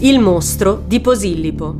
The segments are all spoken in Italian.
Il mostro di Posillipo.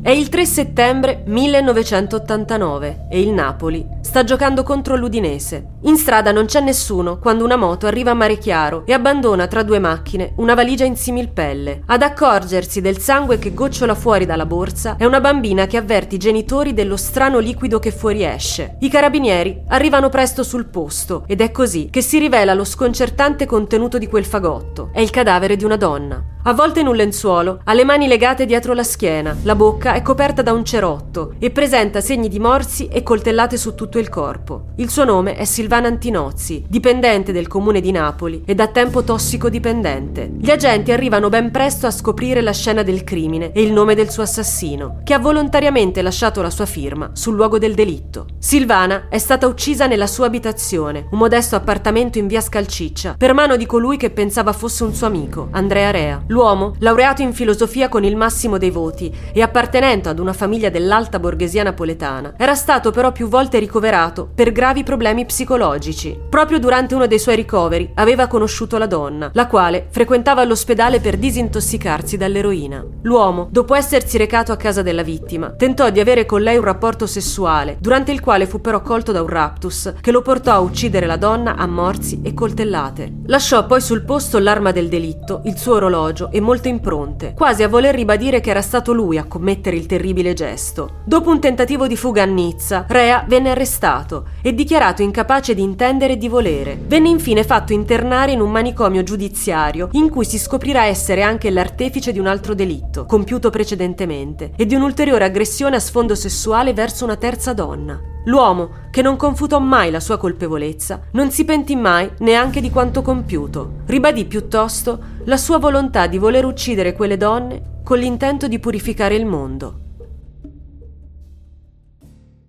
È il 3 settembre 1989 e il Napoli sta giocando contro l'Udinese. In strada non c'è nessuno quando una moto arriva a Mare Chiaro e abbandona tra due macchine una valigia in similpelle. Ad accorgersi del sangue che gocciola fuori dalla borsa è una bambina che avverte i genitori dello strano liquido che fuoriesce. I carabinieri arrivano presto sul posto ed è così che si rivela lo sconcertante contenuto di quel fagotto. È il cadavere di una donna. Avvolta in un lenzuolo, ha le mani legate dietro la schiena, la bocca è coperta da un cerotto e presenta segni di morsi e coltellate su tutto il corpo. Il suo nome è Silvana Antinozzi, dipendente del comune di Napoli e da tempo tossicodipendente. Gli agenti arrivano ben presto a scoprire la scena del crimine e il nome del suo assassino, che ha volontariamente lasciato la sua firma sul luogo del delitto. Silvana è stata uccisa nella sua abitazione, un modesto appartamento in via Scalciccia, per mano di colui che pensava fosse un suo amico, Andrea Rea. L'uomo, laureato in filosofia con il massimo dei voti e appartenente ad una famiglia dell'alta borghesia napoletana, era stato però più volte ricoverato per gravi problemi psicologici. Proprio durante uno dei suoi ricoveri aveva conosciuto la donna, la quale frequentava l'ospedale per disintossicarsi dall'eroina. L'uomo, dopo essersi recato a casa della vittima, tentò di avere con lei un rapporto sessuale, durante il quale fu però colto da un raptus che lo portò a uccidere la donna a morsi e coltellate. Lasciò poi sul posto l'arma del delitto, il suo orologio e molte impronte, quasi a voler ribadire che era stato lui a commettere il terribile gesto. Dopo un tentativo di fuga a Nizza, Rea venne arrestato e dichiarato incapace di intendere e di volere. Venne infine fatto internare in un manicomio giudiziario in cui si scoprirà essere anche l'artefice di un altro delitto, compiuto precedentemente, e di un'ulteriore aggressione a sfondo sessuale verso una terza donna. L'uomo, che non confutò mai la sua colpevolezza, non si pentì mai neanche di quanto compiuto. Ribadì piuttosto la sua volontà di voler uccidere quelle donne con l'intento di purificare il mondo.